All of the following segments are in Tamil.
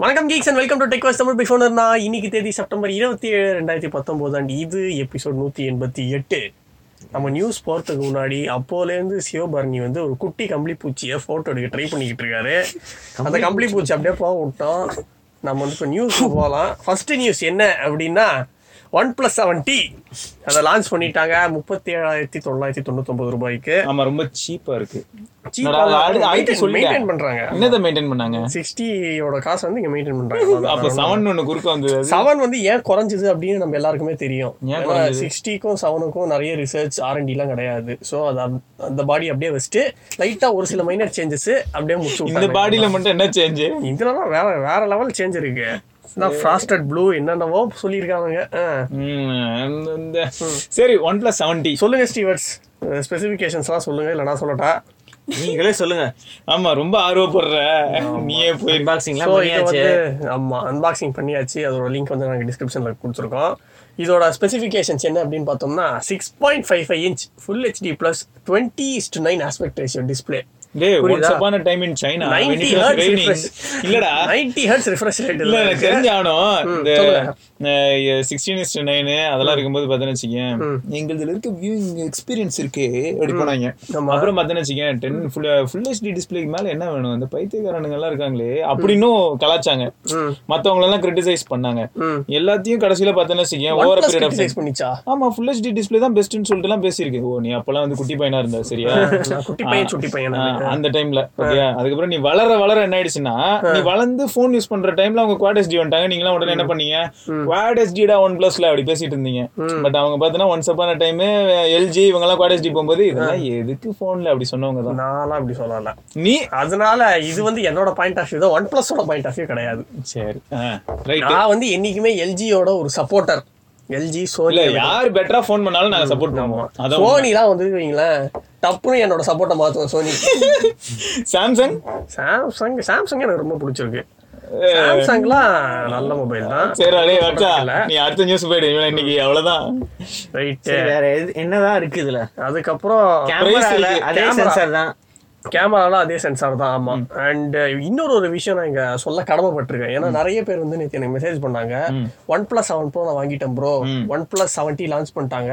வணக்கம் கீக்ஸ் அண்ட் வெல்கம் டு டெக்வாஸ் தமிழ் பிஃபோனர் நான் இன்னைக்கு தேதி செப்டம்பர் இருபத்தி ஏழு ரெண்டாயிரத்தி பத்தொம்போது அண்ட் இது எபிசோட் நூற்றி எண்பத்தி எட்டு. நம்ம நியூஸ் போகிறதுக்கு முன்னாடி அப்போலேருந்து சிவபரணி வந்து ஒரு குட்டி கம்பளி பூச்சியை ஃபோட்டோ எடுக்க ட்ரை பண்ணிக்கிட்டு இருக்காரு. அந்த கம்பளி பூச்சி அப்படியே போக விட்டோம் நம்ம வந்து இப்போ நியூஸ் போகலாம். ஃபர்ஸ்ட் நியூஸ் என்ன அப்படின்னா ஒன் ப்ளஸ் செவன் டி அதை லான்ச் பண்ணிட்டாங்க. முப்பத்தி ஏழாயிரத்தி தொள்ளாயிரத்தி தொண்ணூத்தொம்பது ரூபாய்க்கு. ஆமா ரொம்ப சீப்பா இருக்கு. Maintain பண்றாங்க. என்னதை மெயின்டைன் பண்ணாங்க? சிக்ஸ்டியோட காசு வந்து இங்க மெயின்டைன் பண்றாங்க. அப்ப செவன் குறுக்க வந்து ஏன் குறைஞ்சது அப்படின்னு நம்ம எல்லாருக்குமே தெரியும்? சிக்ஸ்டிக்கும் செவனுக்கும் நிறைய ரிசர்ச் ஆர்என்டி எல்லாம் கிடையாது. ஸோ அது அந்த பாடி அப்படியே வச்சுட்டு லைட்டா ஒரு சில மைனர் சேஞ்சஸ் அப்படியே முடிச்சு இந்த. பாடியில மட்டும் என்ன சேஞ்ச் இதெல்லாம் வேற வேற லெவல் சேஞ்ச் இருக்கு. ஃப்ராஸ்டட் ப்ளூ என்னென்னவோ சொல்லியிருக்காங்க. சரி ஒன் பிளஸ் செவன்டி சொல்லுங்க ஸ்டீவர்ட்ஸ். ஸ்பெசிஃபிகேஷன்ஸ்லாம் சொல்லுங்க இல்லை நான் சொல்லட்டா? நீங்களே சொல்லுங்க. ஆமா ரொம்ப ஆர்வப்படுற நீயே போய் அன்பாக்சிங்லாம் பண்ணியாச்சு. ஆமா அன்பாக்சிங் பண்ணியாச்சு. அதோட லிங்க் வந்து நாங்கள் டிஸ்கிரிப்ஷனில் கொடுத்துருக்கோம். இதோட ஸ்பெசிஃபிகேஷன்ஸ் என்ன அப்படின்னு பார்த்தோம்னா six point five five inch full HD plus twenty is to nine aspect ratio display டேய் once? Upon time in China 90 hertz refresh. இல்லடா. 90 ஹெர்ட்ஸ் ரிஃப்ரெஷ் ரேட் இல்ல எனக்கு இந்த சொல்லுங்க. சிக்ஸ்டீன் இஸ்ட் நைனு அதெல்லாம் இருக்கும்போது பார்த்தேன்னு வச்சுக்கேன். எங்களுதுல இருக்க வியூயிங் எக்ஸ்பீரியன்ஸ் இருக்கு அப்படி போனாங்க. அப்புறம் பார்த்தேன்னு வச்சுக்கேன் டென் ஃபுல் ஃபுல் ஹெச்டி டிஸ்பிளேக்கு மேல என்ன வேணும்? இந்த பைத்தியக்காரனுங்க எல்லாம் இருக்காங்களே அப்படின்னும் கலாச்சாங்க. மத்தவங்க எல்லாம் கிரிட்டிசைஸ் பண்ணாங்க. எல்லாத்தையும் கடைசியில பார்த்தேன்னு வச்சுக்கேன் ஒன் ஓவர் பீரியட் ஆஃப் பண்ணிச்சா? ஆமா ஃபுல் ஹெச்டி டிஸ்பிளே தான் பெஸ்ட்னு சொல்லிட்டு எல்லாம் பேசியிருக்கு. ஓ நீ அப்பெல்லாம் வந்து குட்டி பையனா இருந்தா சரியா? குட்டி பையன் சுட்டி பையன். அந்த டைம்ல ஓகேயா அதுக்கப்புறம் நீ வளர வளர என்ன ஆயிடுச்சுன்னா நீ வளர்ந்து போன் யூஸ் பண்ற டைம்ல அவங்க குவாட் எஸ்டி வந்துட்டாங்க. நீங்க உடனே என்ன பண்ணீங்க? குவாட் எஸ்டிடா ஒன் பிளஸ்ல அப்படி பேசிட்டு இருந்தீங்க. பட் அவங்க பாத்தீங்கன்னா ஒன்ஸ் அப்பான டைம் எல்ஜி இவங்க எல்லாம் குவாட் எஸ்டி போகும்போது இதெல்லாம் எதுக்கு போன்ல அப்படி சொன்னவங்க தான்? நான்லாம் அப்படி சொல்லல. நீ அதனால இது வந்து என்னோட பாயிண்ட் ஆஃப் வியூ தான் ஒன் பிளஸோட பாயிண்ட் ஆஃப் வியூ கிடையாது. சரி நான் வந்து என்னைக்குமே எல்ஜியோட ஒரு சப்போர்ட்டர் எல்ஜி சோனி யார் பெட்டரா போன் பண்ணாலும் நாங்க சப்போர்ட் பண்ணுவோம். அதான் சோனிலாம் வந்து வைங்களேன் டப்புன்னு என்னோட சப்போர்ட்டை மாத்துவேன் சோனி சாம்சங் சாம்சங் சாம்சங் எனக்கு ரொம்ப பிடிச்சிருக்கு. சாம்சங்லாம் நல்ல மொபைல் தான். சரி அடே வச்சா. நீ அடுத்த நியூஸ் போயிடு. இன்னைக்கு அவ்வளவுதான். சரி, வேற எது- என்னதான் இருக்கு இதுல? அதுக்கப்புறம். அதே. சென்சார் தான். கேமராலாம் அதே சென்சார் தான் ஆமா. அண்ட் இன்னொரு ஒரு விஷயம் நான் இங்க சொல்ல கடமைப்பட்டிருக்கேன். ஏன்னா நிறைய பேர் வந்து நேற்று எனக்கு மெசேஜ் பண்ணாங்க. ஒன் பிளஸ் செவன் ப்ரோ நான் வாங்கிட்டேன் bro one plus seven T launch பண்ணிட்டாங்க.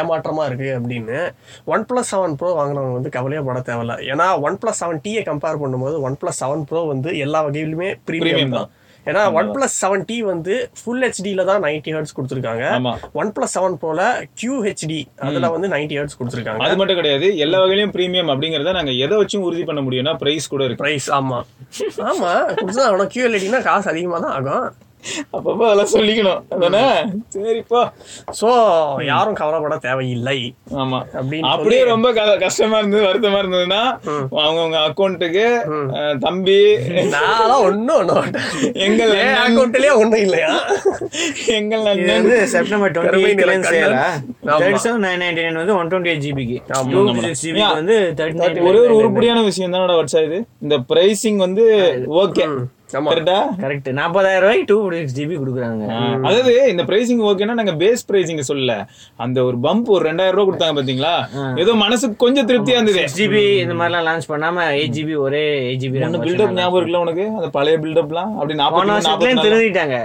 ஏமாற்றமா இருக்கு அப்படின்னு. ஒன் பிளஸ் செவன் ப்ரோ வாங்கினவங்க வந்து கவலையே பட தேவையில்ல. ஏன்னா ஒன் பிளஸ் செவன் டியை கம்பேர் பண்ணும்போது ஒன் பிளஸ் செவன் ப்ரோ வந்து எல்லா வகையிலுமே ப்ரீமியம் தான். ஏன்னா ஒன் பிளஸ் செவன் டி வந்து ஃபுல் ஹெச்டில தான் நைன்டி ஹெர்ட்ஸ் கொடுத்துருக்காங்க. ஒன் பிளஸ் செவன் ப்ரோல கியூ ஹெச்டி அதுல வந்து நைன்டி ஹெர்ட்ஸ் கொடுத்துருக்காங்க. அது மட்டும் கிடையாது. எல்லா வகையிலும் பிரீமியம் அப்படிங்கறத நாங்க எதை வச்சும் உறுதி பண்ண முடியும்னா பிரைஸ் கூட இருக்கு. பிரைஸ் ஆமா. ஆமா கொடுத்துதான் ஆகணும். கியூஎல்இடினா காசு அதிகமா தான் ஆகும். அப்பப்போ அதெல்லாம் சொல்லிக்கணும். அதானே? சரிப்பா சோ யாரும் கவலைப்பட தேவையில்லை. ஆமா. அப்படின்னு அப்படியே ரொம்ப க- கஷ்டமா இருந்தது வருத்தமா இருந்ததுன்னா அவங்கவுங்க அக்கௌண்ட்டுக்கு தம்பி நான்லாம் ஒண்ணும் ஒண்ணும் எங்கள் அக்கௌண்ட்லயே ஒண்ணும் இல்லையா? எங்கள் வந்து September twenty nine ninety nine வந்து ஒன் டுவெண்ட்டி எயிட் ஜிபிக்கு வந்து தேர்ட்டி ஒரே ஒரு உருப்படியான விஷயம் தானோட இது இந்த பிரைசிங் வந்து ஓகே கரெக்டா கரெக்ட் நாற்பதாயிரம் ரூபாய்க்கு டூ சிக்ஸ் ஜிபி கொடுக்குறாங்க. அதாவது இந்த பிரைசிங் ஓகேன்னா நாங்க பேஸ் பிரைசிங் சொல்லல. அந்த ஒரு பம்ப் ஒரு ரெண்டாயிரம் ரூபாய் கொடுத்தாங்க பாத்தீங்களா? ஏதோ மனசுக்கு கொஞ்சம் திருப்தியா இருந்தது. ஜிபி இந்த மாதிரிலாம் லான்ச் பண்ணாம எயிட் ஜிபி ஒரே எயிட் ஜிபி பில்டப் ஞாபகம் இருக்குல்ல உனக்கு? அந்த பழைய பில்டப்லாம் அப்படி நாற்பத்தி திருந்திட்டாங்க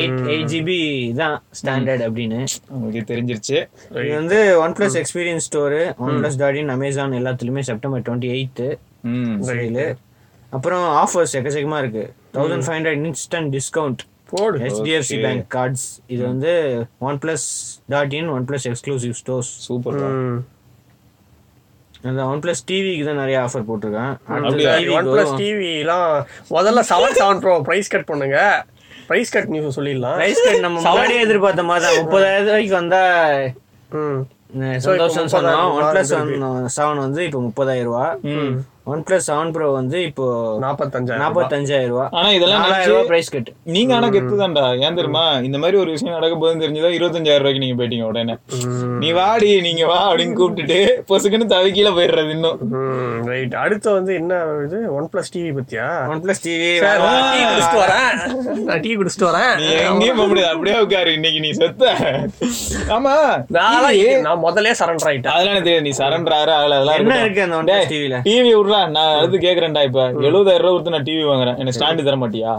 எயிட் எயிட் ஜிபி தான் ஸ்டாண்டர்ட் அப்படின்னு. உங்களுக்கு தெரிஞ்சிருச்சு. இது வந்து one plus experience store one plus dot in Amazon எல்லாத்துலயுமே செப்டம்பர் டுவெண்ட்டி எயித்து அப்புறம் ஆஃபர்ஸ் எக்கச்சக்கமா இருக்கு. Thousand five hundred instant discount போடு. ஹெச்டிஎஃப்சி பேங்க் கார்ட்ஸ் இது வந்து one plus dot in one plus exclusive stores super. அந்த ஒன் பிளஸ் டிவிக்கு தான் நிறைய ஆஃபர் போட்டிருக்கான்? ஒன் பிளஸ் டிவிலாம் முதல்ல seven seven pro price cut பண்ணுங்க. பிரைஸ் கட் நியூஸ் சொல்லிடலாம். பிரைஸ் கட் நம்ம முன்னாடியே எதிர்பார்த்த மாதிரி தான். முப்பதாயிரம் ரூபாய்க்கு வந்தா சந்தோஷம் சொன்னோம். ஒன் பிளஸ் செவன் வந்து இப்போ முப்பதாயிரம் ரூபா. ஒன் பிளஸ் செவன் ப்ரோ வந்து இப்போ நாற்பத்தஞ்சாயிரம் நாற்பத்தஞ்சாயிரம் ரூபா. ஆனா இதெல்லாம் நாலாயிரம் ரூபா பிரைஸ் கட் நீங்க ஆனா கெத்துதான்டா. ஏன் தெரியுமா? இந்த மாதிரி ஒரு விஷயம் நடக்க போகுதுன்னு தெரிஞ்சதா இருபத்தஞ்சாயிரம் ரூபாய்க்கு நீங்க போயிட்டீங்க உடனே. நீ வாடி நீங்க வா அப்படின்னு கூப்பிட்டுட்டு பொசுக்குன்னு தவிக்கீழ போயிடுறது இன்னும். ரைட் அடுத்து வந்து என்ன இது? ஒன் பிளஸ் டிவி பத்தியா ஒன் பிளஸ் டிவி குடிச்சிட்டு வரேன். நான் டீ குடிச்சிட்டு வரேன். நீ எங்கேயும் போக முடியாது. அப்படியே உட்காரு. இன்னைக்கு நீ செத்த. ஆமா. நான் முதல்ல சரண்டர் ஆயிட்டேன். அதெல்லாம் நீ சரண்டர் ஆகல அதெல்லாம் என்ன. இருக்கு அந்த ஒன் டிவில டிவி விடுறா. நான் அடுத்து கேக்குறேன்டா இப்ப. எழுபதாயிரம் ரூபாய் கொடுத்து நான் டிவி வாங்குறேன். எனக்கு ஸ்டாண்டு தர மாட்டியா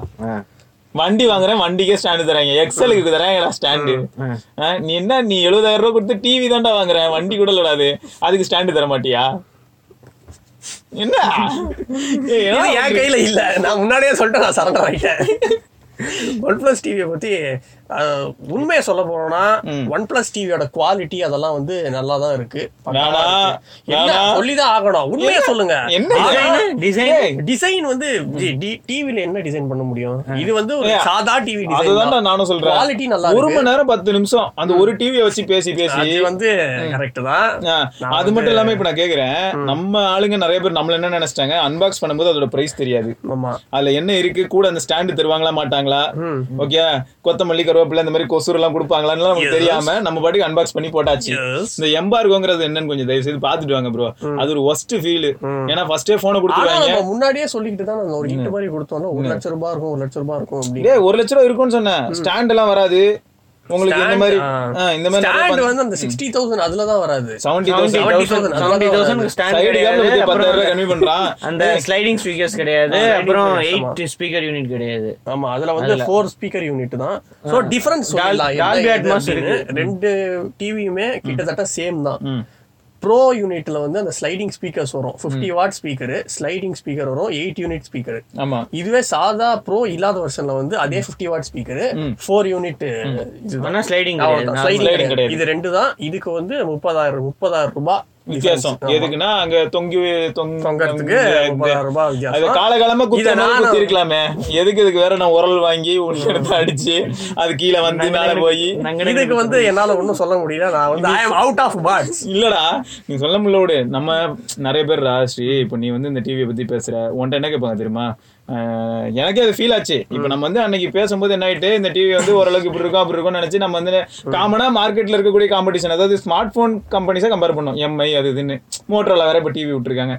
வண்டி வாங்குறேன் வண்டிக்கே ஸ்டாண்டு தராங்க. எக்ஸலுக்கு தராங்க ஸ்டாண்டு நீ என்ன நீ எழுபதாயிரம் ரூபாய் கொடுத்து டிவி தான்டா வாங்குறேன் வண்டி கூட விடாது அதுக்கு ஸ்டாண்டு தர மாட்டியா என்ன என் கையில இல்ல. நான் முன்னாடியே சொல்லிட்டு நான் சரண்டர் ஆகிட்டேன் ஒன் பிளஸ் டிவியை பத்தி உண்மையை சொல்ல போனோம்னா ஒன் பிளஸ் டிவியோட குவாலிட்டி அதெல்லாம் வந்து நல்லா தான் இருக்கு. சொல்லிதான் ஆகணும். உண்மையை சொல்லுங்க. டிசைன் வந்து டிவில என்ன டிசைன் பண்ண முடியும்? இது வந்து ஒரு சாதா டிவி அதுதான்டா டிசைன் நானும் சொல்றேன். குவாலிட்டி நல்லா ஒரு மணி நேரம் பத்து நிமிஷம் அந்த ஒரு டிவியை வச்சு பேசி பேசி. வந்து கரெக்ட் தான். அது மட்டும் இல்லாம இப்ப நான் கேக்குறேன். நம்ம ஆளுங்க நிறைய பேர் நம்மள என்ன நினைச்சிட்டாங்க? அன்பாக்ஸ் பண்ணும்போது அதோட பிரைஸ் தெரியாது. ஆமா. அதுல என்ன இருக்கு? கூட அந்த ஸ்டாண்டு தருவாங்களா மாட்டாங்களா? ஓகே கொத்தமல்லி கருவேப்பிலை இந்த மாதிரி கொசுறு எல்லாம் கொடுப்பாங்களான்னு நமக்கு. தெரியாம நம்ம பாட்டுக்கு அன்பாக்ஸ் பண்ணி போட்டாச்சு. இந்த எம்பார்கோங்கிறது என்னன்னு கொஞ்சம் தயவு செய்து பாத்துட்டு வாங்க ப்ரோ அது ஒரு ஒஸ்ட் ஃபீல் ஏன்னா ஃபர்ஸ்டே போனை கொடுத்துருவாங்க. முன்னாடியே சொல்லிக்கிட்டு தான் ஒரு ஹிட் மாதிரி கொடுத்தோம்ல ஒரு லட்சம் ரூபாய் இருக்கும் ஒரு லட்சம் ரூபாய் இருக்கும் ஒரு லட்சம் ரூபா இருக்கும்னு சொன்னேன். ஸ்டாண்ட் எல்லாம் வராது. உங்களுக்கு இந்த மாதிரி இந்த மாதிரி ஸ்டாண்ட் வந்து அந்த சிக்ஸ்டி தௌசண்ட் அதுல தான் வராது செவன்டி 70,000 70,000 stand சைடு கிடையாது. அப்புறம் கம்மி பண்றான். அந்த ஸ்லைடிங் ஸ்பீக்கர்ஸ் கிடையாது. அப்புறம் speakers, எயிட் ஸ்பீக்கர் யூனிட் கிடையாது. ஆமா அதுல வந்து ஃபோர் ஸ்பீக்கர் யூனிட் தான். சோ டிஃபரன்ஸ் சொல்லலாம். Atmos அப்படின்னு. ரெண்டு டிவியுமே கிட்டத்தட்ட சேம் தான். ப்ரோ யூனிட்ல வந்து அந்த ஸ்லைடிங் ஸ்பீக்கர்ஸ் வரும். 50 வாட் ஸ்பீக்கர் ஸ்லைடிங் ஸ்பீக்கர் வரும் எயிட் யூனிட் ஸ்பீக்கர் ஆமா. இதுவே சாதா ப்ரோ இல்லாத வெர்ஷன்ல வந்து அதே 50 watt speaker four unit sliding. இது ரெண்டு தான் இதுக்கு வந்து முப்பதாயிரம் முப்பதாயிரம் ரூபாய் வித்தியாசம். எதுக்குன்னா அங்க தொங்கி தொங்க- தொங்கறதுக்கு அது காலகாலமா குத்த குத்தி இருக்கலாமே எதுக்கு இதுக்கு வேற நான் உரல் வாங்கி உள்ள எடுத்து அடிச்சு அது கீழே வந்து மேல போய். இதுக்கு வந்து என்னால ஒண்ணும் சொல்ல முடியல. நான் வந்து I am out of bots இல்லடா நீ சொல்ல முடியல விடு. நம்ம நிறைய பேர் ராஸ்ரீ இப்போ நீ வந்து இந்த டிவியை பத்தி பேசுற. உன்ட்ட என்ன கேட்பாங்க தெரியுமா? எனக்கே அது ஃபீல் ஆச்சு. இப்போ நம்ம வந்து அன்னைக்கு பேசும்போது என்ன ஆயிட்டு இந்த டிவி வந்து ஓரளவுக்கு இப்படி இருக்கும் அப்படி இருக்கும்னு நினைச்சு நம்ம வந்து காமனா மார்க்கெட்ல இருக்கக்கூடிய காம்படிஷன் அதாவது ஸ்மார்ட் போன் கம்பெனிஸை கம்பேர் பண்ணோம். எம்ஐ அது இதுன்னு. மோட்டரோல வேற இப்போ டிவி விட்டுருக்காங்க.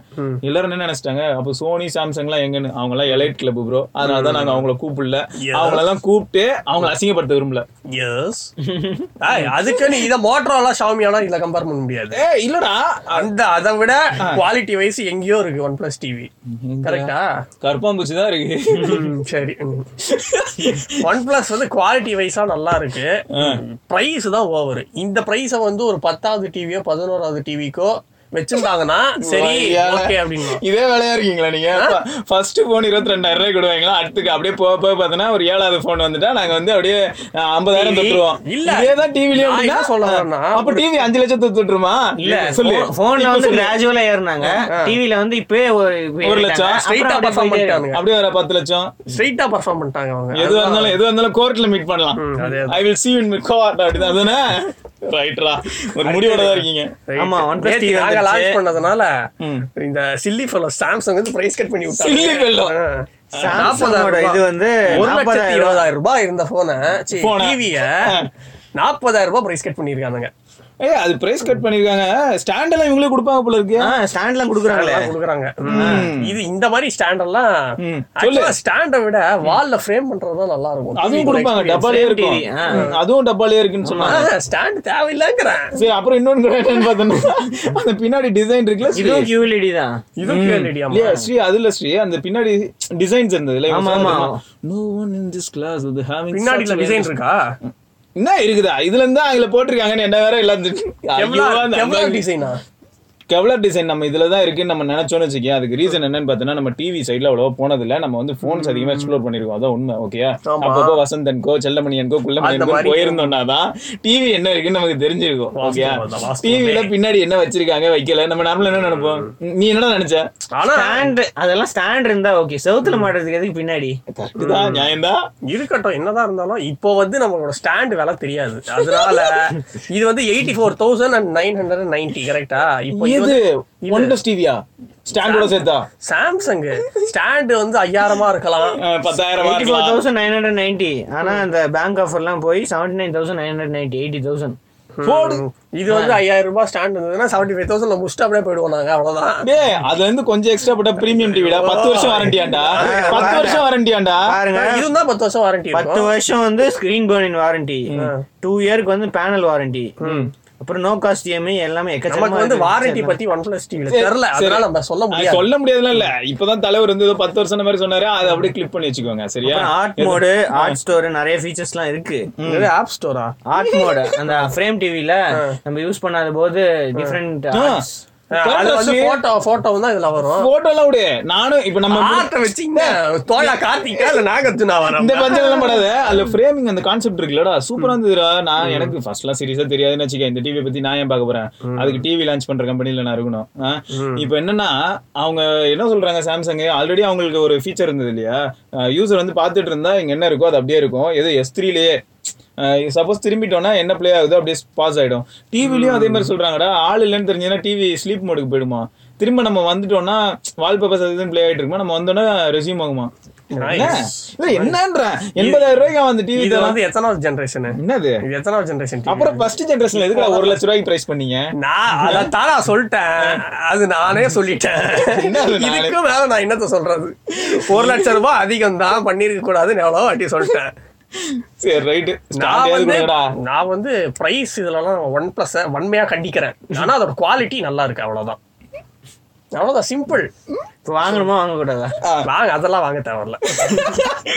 எல்லாரும் என்ன நினைச்சிட்டாங்க? அப்போ சோனி சாம்சங்லாம் எங்கன்னு? அவங்க எல்லாம் எலைட் கிளப் ப்ரோ அதனால தான் நாங்க அவங்கள கூப்பிடல. அவங்களெல்லாம் கூப்பிட்டு அவங்கள அசிங்கப்படுத்த விரும்பல. எஸ் அதுக்குன்னு இத மோட்டரோலா ஷாமியானா இதுல கம்பேர் பண்ண முடியாது. ஏ இல்லடா. அந்த அதை விட குவாலிட்டி வைஸ் எங்கேயோ இருக்கு ஒன் பிளஸ் டிவி கரெக்டா கருப்பாம்பூச்சி தான் இருக்கு. சரி. ஒன் பிளஸ் வந்து குவாலிட்டி வைஸா நல்லா இருக்கு. பிரைஸ் தான் ஓவர் இந்த பிரைஸ வந்து ஒரு பத்தாவது டிவியோ பதினோராவது டிவிக்கோ வச்சிருந்தாங்கன்னா சரி. ஓகே அப்படின்னு இதே வேலையா இருக்கீங்களா நீங்க? ஃபர்ஸ்ட் போன் இருபத்தி ரெண்டாயிரம் ரூபாய் கொடுவாங்களா? அடுத்துக்கு அப்படியே போக போக பார்த்தோன்னா ஒரு ஏழாவது போன் வந்துட்டா நாங்க வந்து அப்படியே ஐம்பதாயிரம் தொட்டுருவோம். இல்ல. இதேதான் டிவிலயும் நான் என்ன சொல்ல வரேன்னா, அப்ப டிவி அஞ்சு லட்சம் தொட்டுருமா? இல்ல சொல்லு. போன்ல வந்து. கிராஜுவலா ஏறினாங்க. டிவில வந்து இப்பவே ஒரு ஒரு லட்சம். ஸ்ட்ரைட்டா பர்ஃபார்ம் பண்ணிட்டாங்க அப்படியே வர பத்து லட்சம். ஸ்ட்ரைட்டா பர்ஃபார்ம் பண்ணிட்டாங்க அவங்க. எதுவா இருந்தாலும் எதுவா இருந்தாலும் கோர்ட்ல மீட் பண்ணலாம். I will see you in court அப்படிதான். அதுதானே? ரைட்ரா ஒரு முடிவோட தான் இருக்கீங்க. ஆமா, நாங்க. லான்ச் பண்ணதுனால. இந்த சில்லி ஃபெல்லோ சாம்சங் வந்து பிரைஸ் கட் பண்ணி விட்டாங்க. சாம்சங்கோட இது வந்து ஒரு லட்சத்தி இருபதாயிரம் ரூபாய் இருந்த போன. டிவிய நாற்பதாயிரம் ரூபாய் பிரைஸ் கட் பண்ணிருக்காங்க ஏய் அது பிரைஸ் கட் பண்ணிருக்காங்க. ஸ்டாண்ட் எல்லாம் இவங்களே கொடுப்பாங்க போல இருக்கு. ஸ்டாண்ட்லாம் கொடுக்குறாங்களே. அதெல்லாம் கொடுக்குறாங்க. இது இந்த மாதிரி ஸ்டாண்ட் எல்லாம். ஆக்சுவலா ஸ்டாண்டை விட வால்ல ஃப்ரேம் பண்றதுதான் நல்லா இருக்கும் அதுவும் கொடுப்பாங்க டப்பாலே இருக்கும். அதுவும் டப்பாலே இருக்குன்னு சொன்னாங்க ஸ்டாண்ட் தேவையில்லைங்கிறேன். சரி அப்புறம் இன்னொன்னு கூட என்னன்னு பார்த்தோம்னா அந்த பின்னாடி டிசைன் இருக்குல்ல ஸ்ரீ. இதுவும் QLED தான். இது கேள்வி இல்லையா ஸ்ரீ அதுல ஸ்ரீ அந்த பின்னாடி டிசைன்ஸ் இருந்தது ஆமா, ஆமா. No one in this class with having பின்னாடில design இருக்கா? என்ன இருக்குதா? இதுல இருந்தா அதுல போட்டிருக்காங்கன்னு என்ன வேற எல்லாம் டிசைனா கெவலர் டிசைன் நம்ம இதுல தான் இருக்குன்னு நம்ம நினைச்சோம்னு வச்சுக்கேன் அதுக்கு ரீசன் என்னன்னு பார்த்தோன்னா நம்ம டிவி சைடுல அவ்வளவா போனது இல்ல நம்ம வந்து போன்ஸ் அதிகமா எக்ஸ்ப்ளோர் பண்ணிருக்கோம் அதான் உண்மை ஓகேயா. அப்பப்போ வசந்தன்கோ செல்லமணியன்கோ குள்ளமணியன்கோ. போயிருந்தோம்னா தான் டிவி என்ன இருக்குன்னு நமக்கு தெரிஞ்சிருக்கும் ஓகேயா. டிவில பின்னாடி என்ன வச்சிருக்காங்க வைக்கல? நம்ம நார்மலா என்ன நினைப்போம்? நீ என்னடா நினைச்ச? ஆனா ஸ்டாண்ட் அதெல்லாம் ஸ்டாண்ட் இருந்தா ஓகே செவுத்துல மாட்டுறதுக்கு எதுக்கு பின்னாடி? இதுதான் நியாயம்தான். இருக்கட்டும் என்னதான் இருந்தாலும் இப்போ வந்து நம்மளோட ஸ்டாண்ட் விலை தெரியாது. அதனால இது வந்து eighty four thousand and nine hundred ninety கரெக்டா இப்போ இது ஒன் டிவியா ஸ்டாண்டோட சேர்த்தா? சாம்சங். ஸ்டாண்ட் வந்து ஐயாயிரமா இருக்கலாம். பத்தாயிரமா. தௌசண்ட் நைன் ஹண்ட்ரட் நைன்டி ஆனா அந்த பேங்க் ஆஃபர்லாம் போய் seventy nine thousand nine hundred ninety eighty thousand இது வந்து ஐயாயிரம் ரூபாய் ஸ்டாண்ட் இருந்ததுன்னா செவன்டி ஃபைவ் தௌசண்ட் முடிச்சுட்டு அப்படியே போயிடுவோம் நாங்க அவ்வளவுதான். டேய் அது வந்து கொஞ்சம் எக்ஸ்ட்ரா போட்ட பிரீமியம் டிவிடா பத்து வருஷம் வாரண்டியாண்டா பத்து வருஷம் வாரண்டியாண்டா பாருங்க. இது தான் பத்து வருஷம் வாரண்டி பத்து வருஷம் வந்து ஸ்கிரீன் பர்னின் வாரண்டி டூ இயருக்கு வந்து பேனல் வாரண்டி அப்புறம் நோ காஸ்ட் இஎம்ஐ எல்லாமே நமக்கு எக்கச்சக்கமா வந்து. வாரண்டி பத்தி ஒன் பிளஸ் டிவில தெரியல. அதனால நம்ம சொல்ல முடியாது. சொல்ல முடியாதுல இல்ல. இப்பதான் தலைவர் வந்து பத்து வருஷம் மாதிரி சொன்னாரு. அதை அப்படியே கிளிக் பண்ணி வச்சுக்கோங்க சரியா? அப்புறம் ஆர்ட் மோடு ஆர்ட் ஸ்டோர் நிறைய ஃபீச்சர்ஸ்லாம் இருக்கு. ஆப் ஸ்டோரா ஆர்ட் மோடு அந்த ஃப்ரேம் டிவில நம்ம யூஸ் பண்ணாத போது டிஃப்ரெண்ட் போட்டோ போட்டோ தான் இதுல வரும். போட்டோ எல்லாம் விடு. நானும் இப்ப நம்ம ஆட்ட வச்சீங்க. தோயா கார்த்திகா இல்ல நாகார்ஜுனா வர இந்த பஞ்சம் எல்லாம் படாத. அதுல ஃப்ரேமிங் அந்த கான்செப்ட் இருக்குல்லடா. சூப்பரா இருந்ததுடா. நான் எனக்கு ஃபர்ஸ்ட் எல்லாம் சீரியஸா தெரியாதுன்னு வச்சுக்க இந்த டிவி பத்தி நான் ஏன் பார்க்க போறேன்? அதுக்கு டிவி லான்ச் பண்ற கம்பெனில நான் இருக்கணும்? இப்போ என்னன்னா அவங்க என்ன சொல்றாங்க சாம்சங் ஆல்ரெடி அவங்களுக்கு ஒரு ஃபீச்சர் இருந்தது இல்லையா? யூசர் வந்து பார்த்துட்டு இருந்தா இங்க என்ன இருக்கோ அது அப்படியே இருக்கும். ஏதோ எஸ் த்ரீலயே சப்போஸ் திரும்பிட்டோம்னா என்ன ப்ளே ஆகுதோ? அப்படியே பாஸ் ஆயிடும். டிவிலயும் அதே மாதிரி சொல்றாங்கடா. ஆள் இல்லைன்னு தெரிஞ்சதுன்னா டிவி ஸ்லீப் மோடுக்கு போயிடுமா? திரும்ப நம்ம வந்துட்டோம்னா வால்பேப்பர்ஸ் அது இதுன்னு ப்ளே ஆயிட்டு இருக்குமா? நம்ம வந்தோம்னா ரெசியூம் ஆகுமா? என்னன்ற எண்பதாயிரம் ரூபாய்க்கு அந்த டிவி இது வந்து எத்தனாவது ஜெனரேஷன் என்னது? எத்தனாவது ஜெனரேஷன் அப்புறம் ஃபர்ஸ்ட் ஜெனரேஷன்ல எதுக்கு ஒரு லட்ச ரூபாய்க்கு பிரைஸ் பண்ணீங்க? நான் அதான் நான் சொல்லிட்டேன். அது நானே சொல்லிட்டேன். அது இதுக்கு மேல நான் என்னத்த சொல்றது? ஒரு லட்சம் ரூபாய் அதிகம் தான் பண்ணிருக்க கூடாதுன்னு எவ்வளோ வாட்டி சொல்லிட்டேன். சரி நான் வந்து நான் வந்து பிரைஸ் இதுலலாம் ஒன் பிளஸ் வன்மையா கண்டிக்கிறேன். ஆனா அதோட குவாலிட்டி நல்லா இருக்கு அவ்வளவுதான். அவ்வளவுதான் சிம்பிள் வாங்கணுமா வாங்கக்கூடாதா? வாங்க அதெல்லாம் வாங்க தேவையில்ல.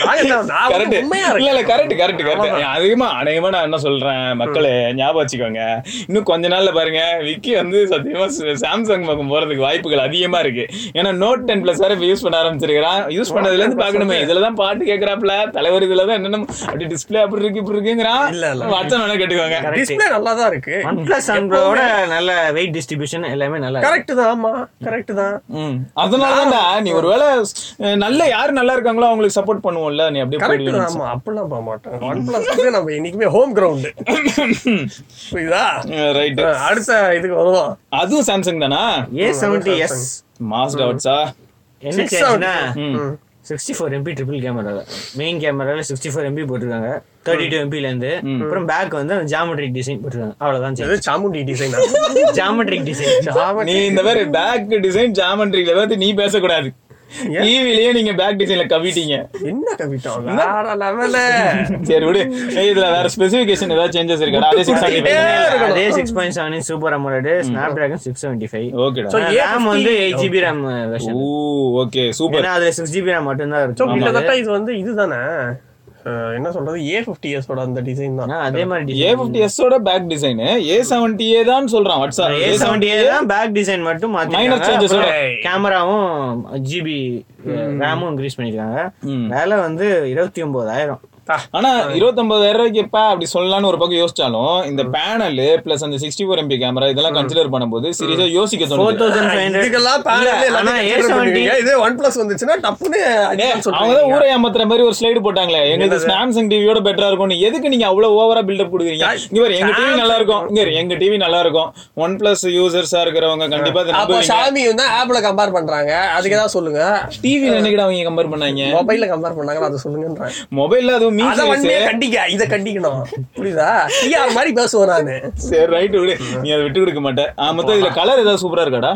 வாங்க தேவை நான் வந்து கரெக்ட் உண்மையா இல்ல இல்ல கரெக்ட் கரெக்ட் கரெக்ட் அதிகமா அநேகமா நான் என்ன சொல்றேன் மக்களே ஞாபகம் வச்சுக்கோங்க. இன்னும் கொஞ்ச நாள்ல பாருங்க விக்கி வந்து சத்தியமா சாம்சங் பக்கம் போறதுக்கு வாய்ப்புகள் அதிகமா இருக்கு. ஏன்னா நோட் டென் பிளஸ் வேற யூஸ் பண்ண ஆரம்பிச்சிருக்கிறான். யூஸ் பண்ணதுல இருந்து பாக்கணுமே இதுலதான் பாட்டு கேக்குறாப்ல தலைவர் இதுலதான் என்னென்ன அப்படி டிஸ்பிளே அப்படி இருக்கு இப்படி இருக்குங்கிறான். இல்ல, இல்ல. வாட்ஸ்அப் வேணா கேட்டுக்கோங்க. டிஸ்பிளே நல்லா தான் இருக்கு. ஒன் பிளஸ் நல்ல வெயிட் டிஸ்ட்ரிபியூஷன் எல்லாமே நல்லா இருக்கு. கரெக்ட் தான் ஆமா. கரெக்ட் தான். ம். அதனாலதான்டா நீ ஒருவேளை நல்ல யாரு நல்லா இருக்காங்களோ அவங்களுக்கு சப்போர்ட் பண்ணுவோம்ல நீ அப்படியே தான் ஆமா. அப்படிலாம் போக மாட்டேன். ஒன் பிளஸ் நம்ம என்னைக்குமே ஹோம் கிரவுண்ட் புரியுதா? ரைட் அடுத்த இதுக்கு வருவோம். அதுவும் சாம்சங் தானா? ஏ செவன்டி எஸ் மாஸ் டவுட்ஸா என்ன. Sixty four MP triple camera main கேமரால சிக்ஸ்டி ஃபோர் எம்பி போட்டிருக்காங்க. தேர்ட்டி டூ எம்பில இருந்து அப்புறம் பேக் வந்து ஜாமெட்ரிக் டிசைன் போட்டிருக்காங்க. அவ்வளவுதான் இது சாமுண்டி டிசைன் ஜாமெட்ரிக் டிசைன் நீ இந்த மாதிரி பேக் டிசைன் ஜாமெண்ட்ரியில பார்த்து நீ பேசக்கூடாது. டிவிலயே நீங்க பேக் டிசைன்ல கவிட்டீங்க. என்ன கவிட்டோம்? வேற லெவல சரி விடு. இதுல வேற ஸ்பெசிபிகேஷன் ஏதாவது சேஞ்சஸ் இருக்கா? அதே சிக்ஸ் இருக்கணும். அதே six point seven super AMOLED Snapdragon six seventy five ஓகேடா So, ரேம் A50 வந்து eight GB RAM version oh okay super ஏன்னா அதுல சிக்ஸ் ஜிபி ரேம் மட்டும்தான் சோ இருக்கும் கிட்டத்தட்ட இது வந்து இதுதானே? என்ன சொல்றது? ஏ ஃபிஃப்டி ஓட அந்த டிசைன் தான். அதே மாதிரி A fifty எஸ்ஸோட back design A seventy A தான் சொல்றான் வாட்ஸ்அப் ஏ செவன்டி தான் பேக் டிசைன் மட்டும் changes ஓட. கேமராவும் ஜிபி ரேமும் இன்க்ரீஸ் பண்ணிருக்காங்க. வேலை வந்து இருபத்தி ஒன்பதாயிரம். ஆனா இருபத்தொன்பதாயிரம் ரூபாய்க்கு எப்ப அப்படி சொல்லலாம்னு ஒரு பக்கம் யோசிச்சாலும் இந்த பேனல் பிளஸ் அந்த சிக்ஸ்டி ஃபோர் எம்பி கேமரா இதெல்லாம் கன்சிடர் பண்ணும்போது சீரியஸா யோசிக்க ஃபோர் தோணுது தௌசண்ட் ஃபைவ் ஹண்ட்ரட் இதுக்கெல்லாம் panel இல்ல, எல்லாத்தையும் ஆனா consider A70 பண்ணுவீங்க. இதே ஒன் பிளஸ் வந்துச்சுன்னா டப்புன்னு ஏய், அடிக்கலாம்னு அவங்க தான் சொல்றீங்க. ஊரை ஏமாத்துற மாதிரி ஒரு ஸ்லைடு போட்டாங்களே. எங்களுக்கு சாம்சங் டிவியோட பெட்டரா இருக்கும் எதுக்கு நீங்க அவ்வளவு ஓவரா பில்டப் கொடுக்குறீங்க? இங்க பாரு எங்க டிவி நல்லா இருக்கும். இங்க பாரு, எங்க டிவி நல்லா இருக்கும். ஒன் பிளஸ் யூசர்ஸா இருக்கிறவங்க கண்டிப்பா அப்போ ஷாமி வந்து ஆப்ல கம்பேர் பண்றாங்க. அதுக்கு ஏதாவது சொல்லுங்க. டிவி என்னைக்கிட்ட அவங்க கம்பேர் பண்ணாங்க? மொபைல்ல கம்பேர் பண்ணாங்க அதை சொல்லுங்கன்றேன் மொபைல்ல அதுவும் அத வண்டியே கண்டிக்க இத கண்டிக்கணும். புரியுதா? டிஆர் மாதிரி பேசுவேன் நானு. சரி ரைட் விடு. நீ அதை விட்டு கொடுக்க மாட்டேன் மொத்தம் இதுல கலர் ஏதாவது சூப்பரா இருக்காடா?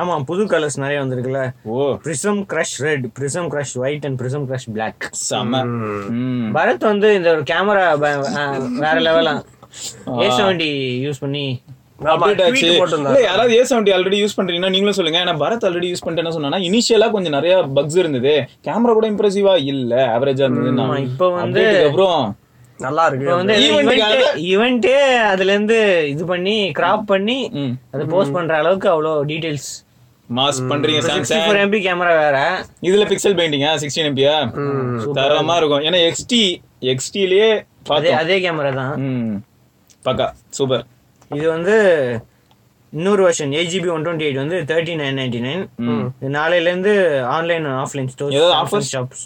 ஆமா புது கலர்ஸ் நிறைய வந்திருக்குல்ல. ஓ. Prism crush red prism crush white and prism crush black செம. பரத் வந்து இந்த ஒரு கேமரா வேற லெவலா ஏ செவன்டி யூஸ் பண்ணி யாராவது ஏ செவன்டி ஆல்ரெடி யூஸ் பண்றீங்கன்னா நீங்களும் சொல்லுங்க. ஏன்னா பரத் ஆல்ரெடி யூஸ் பண்ணிட்டேன்னு சொன்னா இனிஷியலா கொஞ்சம் நிறைய பக்ஸ் இருந்தது. கேமரா கூட இம்ப்ரெசிவா இல்ல ஆவரேஜா இருந்தது ஆமா, இப்ப வந்து- அப்புறம் நல்லா இருக்கு. வந்து ஈவெண்ட்டே அதுல இருந்து இது பண்ணி கிராப் பண்ணி. அதை போஸ்ட் பண்ற அளவுக்கு அவ்வளோ டீடைல்ஸ் மாஸ் பண்றீங்க சாம்சங் ஃபோர் எம்பி கேமரா வேற. இதுல பிக்சல் பெயிண்டிங்கா சிக்ஸ்டீன் எம்பியா தரமா இருக்கும். ஏன்னா எக்ஸ்டி எக்ஸ்டிலேயே அதே அதே கேமரா தான். பக்கா சூப்பர். இது வந்து இன்னொரு version eight GB one twenty eight வந்து தேர்ட்டி நைன் நைன்டி நைன் நாளையில இருந்து ஆன்லைன் ஆஃப்லைன் ஏதாவது ஸ்டோர் offers? ஷாப்ஸ்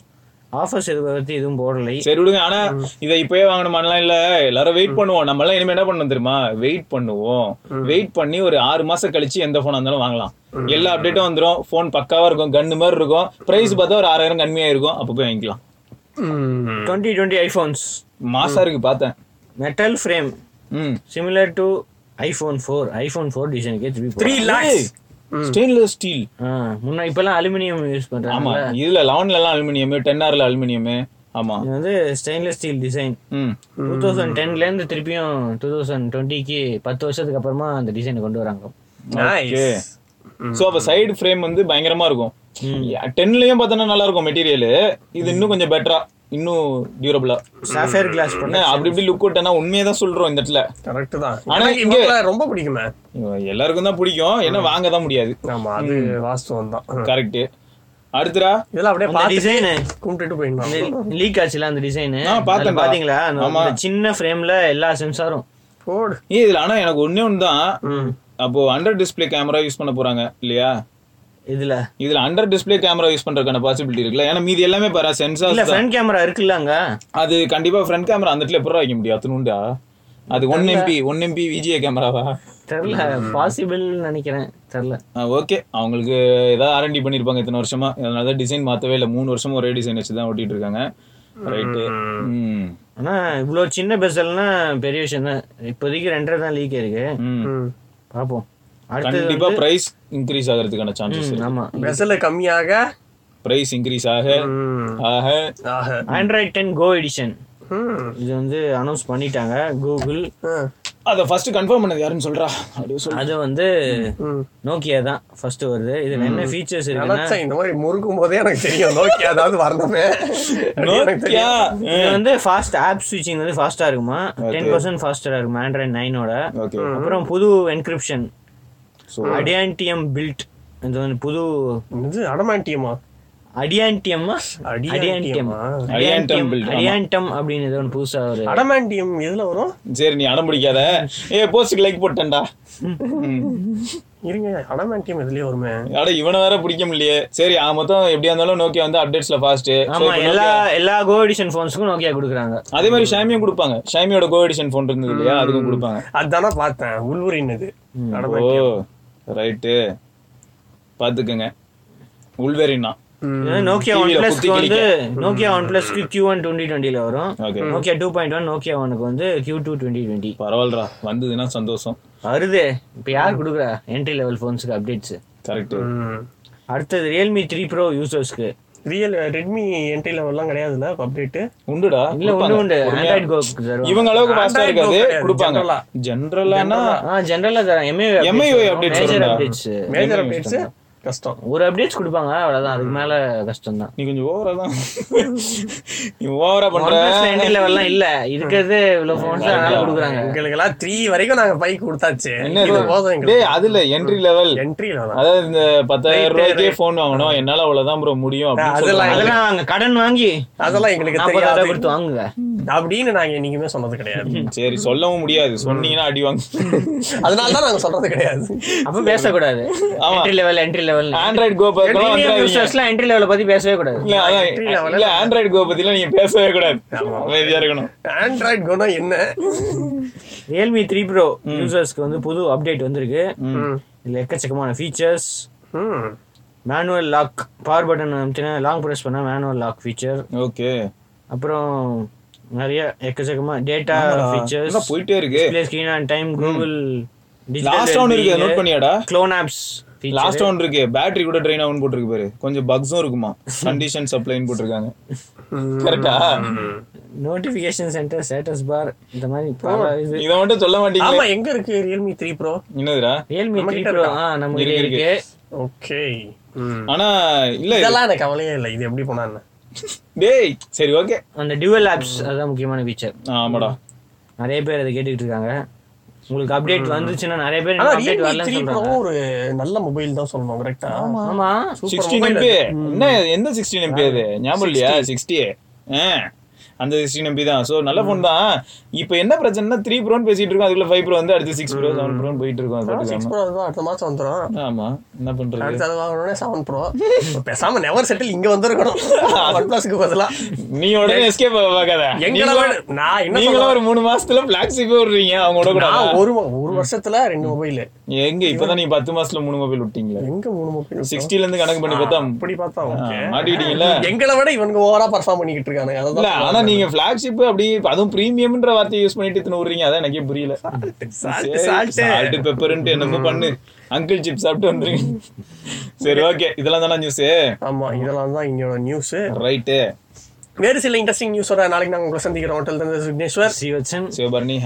ஆஃபர்ஸ் எது பத்தி எதுவும் போடலை. சரி விடுங்க ஆனா இதை இப்பயே வாங்கணுமான்லாம் இல்ல. எல்லாரும் வெயிட் பண்ணுவோம். நம்ம எல்லாம் இனிமே என்ன பண்ணணும் தெரியுமா? வெயிட் பண்ணுவோம். வெயிட் பண்ணி ஒரு ஆறு மாசம் கழிச்சு எந்த போனா இருந்தாலும் வாங்கலாம். எல்லா அப்டேட்டும் வந்துரும். போன் பக்காவா இருக்கும். கன்னு மாதிரி இருக்கும். பிரைஸ் பார்த்தா ஒரு ஆறாயிரம் கம்மியா இருக்கும். அப்ப போய் வாங்கிக்கலாம். டுவெண்ட்டி டுவெண்ட்டி ஐஃபோன்ஸ் மாசா இருக்கு பார்த்தேன். மெட்டல் ஃப்ரேம் ம். Similar to iPhone four iPhone four டிசைனுக்கே திருப்பி த்ரீ லேக்ஸ் ஸ்டெயின்லெஸ் ஸ்டீல் முன்ன இப்பெல்லாம் அலுமினியம் யூஸ் ஆமா பண்றாங்க இதுல லெவன்ல எல்லாம் அலுமினியம் டென் ஆர்ல அலுமினியம். ஆமா. இது வந்து stainless steel design two thousand டென்லேருந்து திருப்பியும் டூ தௌசண்ட் டுவெண்ட்டிக்கு பத்து வருஷத்துக்கு அப்புறமா அந்த டிசைனை கொண்டு வராங்க. சோ அப்ப சைடு ஃப்ரேம் வந்து பயங்கரமா இருக்கும். டென்லயும் பார்த்தோன்னா நல்லா இருக்கும் மெட்டீரியல் இது இன்னும் கொஞ்சம் பெட்டரா இன்னும் டியூரபிளா சாஃபேர் கிளாஸ் என்ன அப்படி இப்படி லுக் அவுட்னா உண்மையை தான் சொல்றோம் இந்த இடத்துல. கரெக்ட் தான். ஆனா இங்க- ரொம்ப பிடிக்குமே. எல்லாருக்கும் தான் பிடிக்கும். ஏன்னா வாங்க தான் முடியாது. ஆமா அது வாஸ்தவம் தான். கரெக்ட் அடுத்துடா? இதெல்லாம் அப்படியே பார்த்து டிசைனு கும்பிட்டுட்டு போயிடலாம். லீக் ஆச்சுல அந்த டிசைனு ஆ, பார்த்தேன்டா. பாத்தீங்களா சின்ன ஃப்ரேம்ல எல்லா சென்சாரும் போடு இதுல ஆனா எனக்கு ஒண்ணே ஒன்று தான் அப்போ அண்டர் டிஸ்ப்ளே கேமரா யூஸ் பண்ண போறாங்க இல்லையா? இதுல. இதுல அண்டர் டிஸ்ப்ளே கேமரா யூஸ் பண்றதுக்கான பாசிபிலிட்டி இருக்குல்ல? ஏன்னா மீதி எல்லாமே பாரு இல்ல சென்சார் ஃப்ரண்ட் கேமரா இருக்குல்ல அங்க அது கண்டிப்பா ஃப்ரண்ட் கேமரா அந்த இடத்துல எப்படி வைக்க முடியும் அத்தனுண்டா அது one MP one MP VGA கேமராவா தெரியல. பாசிபிள் நினைக்கிறேன். தெரியல. ஓகே அவங்களுக்கு ஏதாவது ஆர்என்டி பண்ணிருப்பாங்க இத்தனை வருஷமா. அதனால தான் டிசைன் மாத்தவே இல்லை. மூணு வருஷமா ஒரே டிசைன் வச்சு தான் ஓட்டிட்டு இருக்காங்க. ரைட்டு ம். ஆனா இவ்வளவு சின்ன பெசல்னா பெரிய விஷயம் தான். இப்போதைக்கு ரெண்டரை தான் லீக் இருக்கு. பாப்போம். கண்டிப்பா பிரைஸ் இன்க்ரீஸ் ஆகிறதுக்கான சான்சஸ் ஆமா. வெசல கம்மியாக பிரைஸ் இன்க்ரீஸ் ஆக. ஆக. ஆண்ட்ராய்ட் டென் கோ எடிஷன் ம். இது வந்து அனௌன்ஸ் பண்ணிட்டாங்க கூகுள். அதை ஃபர்ஸ்ட் கன்ஃபார்ம் பண்ணது யாருன்னு சொல்றா? அது வந்து. நோக்கியா தான் ஃபர்ஸ்ட் வருது. இதுல என்ன ஃபீச்சர்ஸ் இருக்குன்னா நினைச்சேன் இந்த மாதிரி முறுக்கும் போதே எனக்கு தெரியும் நோக்கியா அதாவது வரணுமே. நோக்கியா. இது வந்து ஃபாஸ்ட் ஆப் ஸ்விட்சிங் வந்து ஃபாஸ்டா இருக்குமா? டென் பர்சன்ட் ஃபாஸ்டரா இருக்கும்? ஆண்ட்ராய்ட் நைனோட அப்புறம் புது என்கிரிப்ஷன் அடியான்டியம் பில்ட் இது வந்து புது அடியான்டியம்மா அடியான்டியம் build, ஆமா. அடியான்டம் அப்படின்னு ஏதோ புதுசா ஒரு அடமாண்டியம் எதுல வரும்? சரி நீ அடம் பிடிக்காத. ஏ போஸ்ட்டுக்கு லைக் போட்டேன்டா. இருங்க அடமாண்டியம் எதுலயே வருமே. அட இவனை வேற பிடிக்க முடியலையே. சரி ஆ மொத்தம் எப்படியா இருந்தாலும் நோக்கியா வந்து அப்டேட்ஸ்ல ஃபாஸ்ட் ஆமா எல்லா எல்லா கோ எடிஷன் ஃபோன்ஸுக்கும் நோக்கியா கொடுக்குறாங்க. அதே மாதிரி ஷாமியும் கொடுப்பாங்க. ஷாமியோட கோ எடிஷன் ஃபோன் இருந்தது இல்லையா? அதுக்கும் கொடுப்பாங்க. அதானே பார்த்தேன். உள்வரின் இது. ரைட்டு. பாத்துக்கங்க. உள்வேரின்னா நோக்கியா ஒன் பிளஸ்க்கு வந்து நோக்கியா ஒன் பிளஸ்க்கு கியூ ஒன் டுவெண்ட்டி டுவெண்ட்டில வரும். Okay. Nokia two point one Nokia ஒனுக்கு வந்து கியூ டூ டுவெண்ட்டி டுவெண்ட்டி பரவாயில்லடா. வந்ததுன்னா சந்தோஷம். வருது. இப்போ யார் கொடுக்குறா? என்ட்ரி லெவல் ஃபோன்ஸுக்கு அப்டேட்ஸ் கரெக்ட் அடுத்தது ரியல்மி த்ரீ ப்ரோ யூசர்ஸ்க்கு ரியல் ரெட்மி என்ட்ரி லெவல்லாம் கிடையாதுல்ல? அப்டேட் உண்டுடா. இல்ல. உண்டு உண்டு. ஆண்ட்ராய்ட் கோக்கு இவங்க அளவுக்கு ஃபாஸ்டா இருக்காது. கொடுப்பாங்க. ஜென்ரலானா ஆ. ஜென்ரலா தரேன். MI MIUI updates major. Updates major updates கஷ்டம். ஒரு அப்டேட்ஸ் கொடுப்பாங்க அவ்வளவுதான். அதுக்கு மேல கஷ்டம் தான் நீ கொஞ்சம் ஓவரா தான். நீ ஓவரா பண்ற. என்ட்ரி லெவல்லாம் இல்ல. இருக்கிறது இவ்வளவு ஃபோன்ஸ் அதனால கொடுக்குறாங்க. எங்களுக்கு எல்லாம் த்ரீ வரைக்கும் நாங்க பைக் கொடுத்தாச்சு. என்ன? போதும் டேய் அதுல என்ட்ரி லெவல் என்ட்ரி லெவல் அதாவது இந்த பத்தாயிரம் ரூபாய்க்கே போன் வாங்கணும். என்னால அவ்வளவுதான் ப்ரோ முடியும் அப்படின்னு அதெல்லாம். அதெல்லாம் கடன் வாங்கி அதெல்லாம் எங்களுக்கு தெரியாது. கொடுத்து வாங்குங்க. அப்படின்னு நாங்க என்னைக்குமே சொன்னது கிடையாது. சரி சொல்லவும் முடியாது. சொன்னீங்கன்னா அடி வாங்க. அதனால தான் நாங்க சொல்றது கிடையாது. அப்ப பேசக்கூடாது. ஆமா. Entry level entry level Android go யூசர்ஸ்லாம் entry லெவலை பத்தி பேசவே கூடாது. இல்ல ஆண்ட்ராய்டு கோ பத்திலாம் நீங்க பேசவே கூடாது. அமைதியா இருக்கணும். ஆண்ட்ராய்ட் குணம் என்ன? ரியல்மி த்ரீ ப்ரோ யூசர்ஸ்க்கு வந்து புது அப்டேட் வந்திருக்கு. ம். இதுல எக்கச்சக்கமான ஃபீச்சர்ஸ் ம். மேனுவல் லாக் பவர் பட்டன் அமைச்சுன்னா லாங் ப்ரெஸ் பண்ணா மேனுவல் லாக் ஃபீச்சர் ஓகே அப்புறம் நிறைய எக்கச்சக்கமா டேட்டா ஃபீச்சர்ஸ் போயிட்டே இருக்கு? Display screen and time Google last one இருக்கு நோட் பண்ணியாடா? க்ளோன் ஆப்ஸ் லாஸ்ட் ஒன் இருக்கு. பேட்டரி கூட ட்ரெயின் ஆகும் போட்டிருக்கு பாரு. கொஞ்சம் பக்ஸும் இருக்குமா? கண்டிஷன் சப்ளைன்னு போட்டிருக்காங்க. கரெக்டா நோட்டிஃபிகேஷன் சென்டர் ஸ்டேட்டஸ் பார் இந்த மாதிரி இது. மட்டும் சொல்ல மாட்டீங்க ஆமா எங்க இருக்கு ரியல்மி த்ரீ ப்ரோ என்னதுடா? ரியல்மி நம்ம த்ரீ கிட்ட ப்ரோ இருக்கா? ஆ நம்ம இருக்கு, ஓகே ஆனா இல்ல இது- இதெல்லாம் எனக்கு கவலையே இல்லை. இது எப்படி போனா என்ன? டேய் சரி ஓகே அந்த டியூவல் ஆப்ஸ் அதுதான் முக்கியமான ஃபீச்சர் ஆமாடா. நிறைய பேர் அதை கேட்டுக்கிட்டு இருக்காங்க உங்களுக்கு அப்டேட் வந்துச்சுன்னா நிறைய பேர் அப்டேட் சொல்றாங்க. ஒரு நல்ல மொபைல் தான் சொல்லணும் கரெக்டா ஆமா. சிக்ஸ்டீன் எம்பி என்ன எந்த சிக்ஸ்டீன் எம்பி அது? ஞாபகம் இல்லையா? சிக்ஸ்டி அந்த சிக்ஸ்டீன் எம்பி தான். ஸோ நல்ல ஃபோன் தான். இப்போ என்ன பிரச்சனைனா த்ரீ ப்ரோன்னு பேசிட்டு இருக்கோம். அதுக்குள்ள ஃபைவ் ப்ரோ வந்து அடுத்து சிக்ஸ் ப்ரோ செவன் ப்ரோன்னு போயிட்டு இருக்கோம். சிக்ஸ். ப்ரோ அடுத்த மாசம் வந்துடும் ஆமா. என்ன பண்றது? அடுத்து அது வாங்கணும்னே செவன் ப்ரோ பேசாம நெவர் செட்டில் இங்க வந்திருக்கணும். ஒன் பிளஸ்க்கு பதிலா. நீ உடனே எஸ்கேப் பார்க்காத. நான் நீங்களும் ஒரு மூணு மாசத்துல பிளாக் சிப்பே விடுறீங்க அவங்க கூட ஒரு ஒரு வருஷத்துல ரெண்டு மொபைல் எங்க? இப்பதான் நீங்க பத்து மாசத்துல மூணு மொபைல் விட்டீங்களே. எங்க மூணு மொபைல் சிக்ஸ்டில இருந்து கணக்கு பண்ணி பார்த்தா அப்படி பார்த்தா ஓகே மாட்டிக்கிட்டீங்கல்ல? எங்களை விட இவனுங்க ஓவரா பர்ஃபார்ம் பண்ணிக்கிட்டு இருக்கானுங்க. இல்ல அதான் ஆனா நீங்க பிளாக்ஷிப் அப்படி அதுவும் பிரீமியம்ன்ற வார்த்தையை யூஸ் பண்ணிட்டு இத்தனை விடுறீங்க அதான் எனக்கே புரியல. சால்ட் பெப்பர்ன்ட்டு என்னமோ பண்ணு. அங்கிள் சிப் சாப்பிட்டு வந்துருங்க. சரி ஓகே இதெல்லாம் தானே நியூஸ் ஆமா இதெல்லாம் தான் இங்கோட நியூஸ் ரைட்டு வேறு சில இன்ட்ரெஸ்டிங் நியூஸோட நாளைக்கு நாங்கள் உங்களை சந்திக்கிறோம். ஹோட்டல் தந்த விக்னேஸ்வர் சிவச்சன். சிவபர்ணி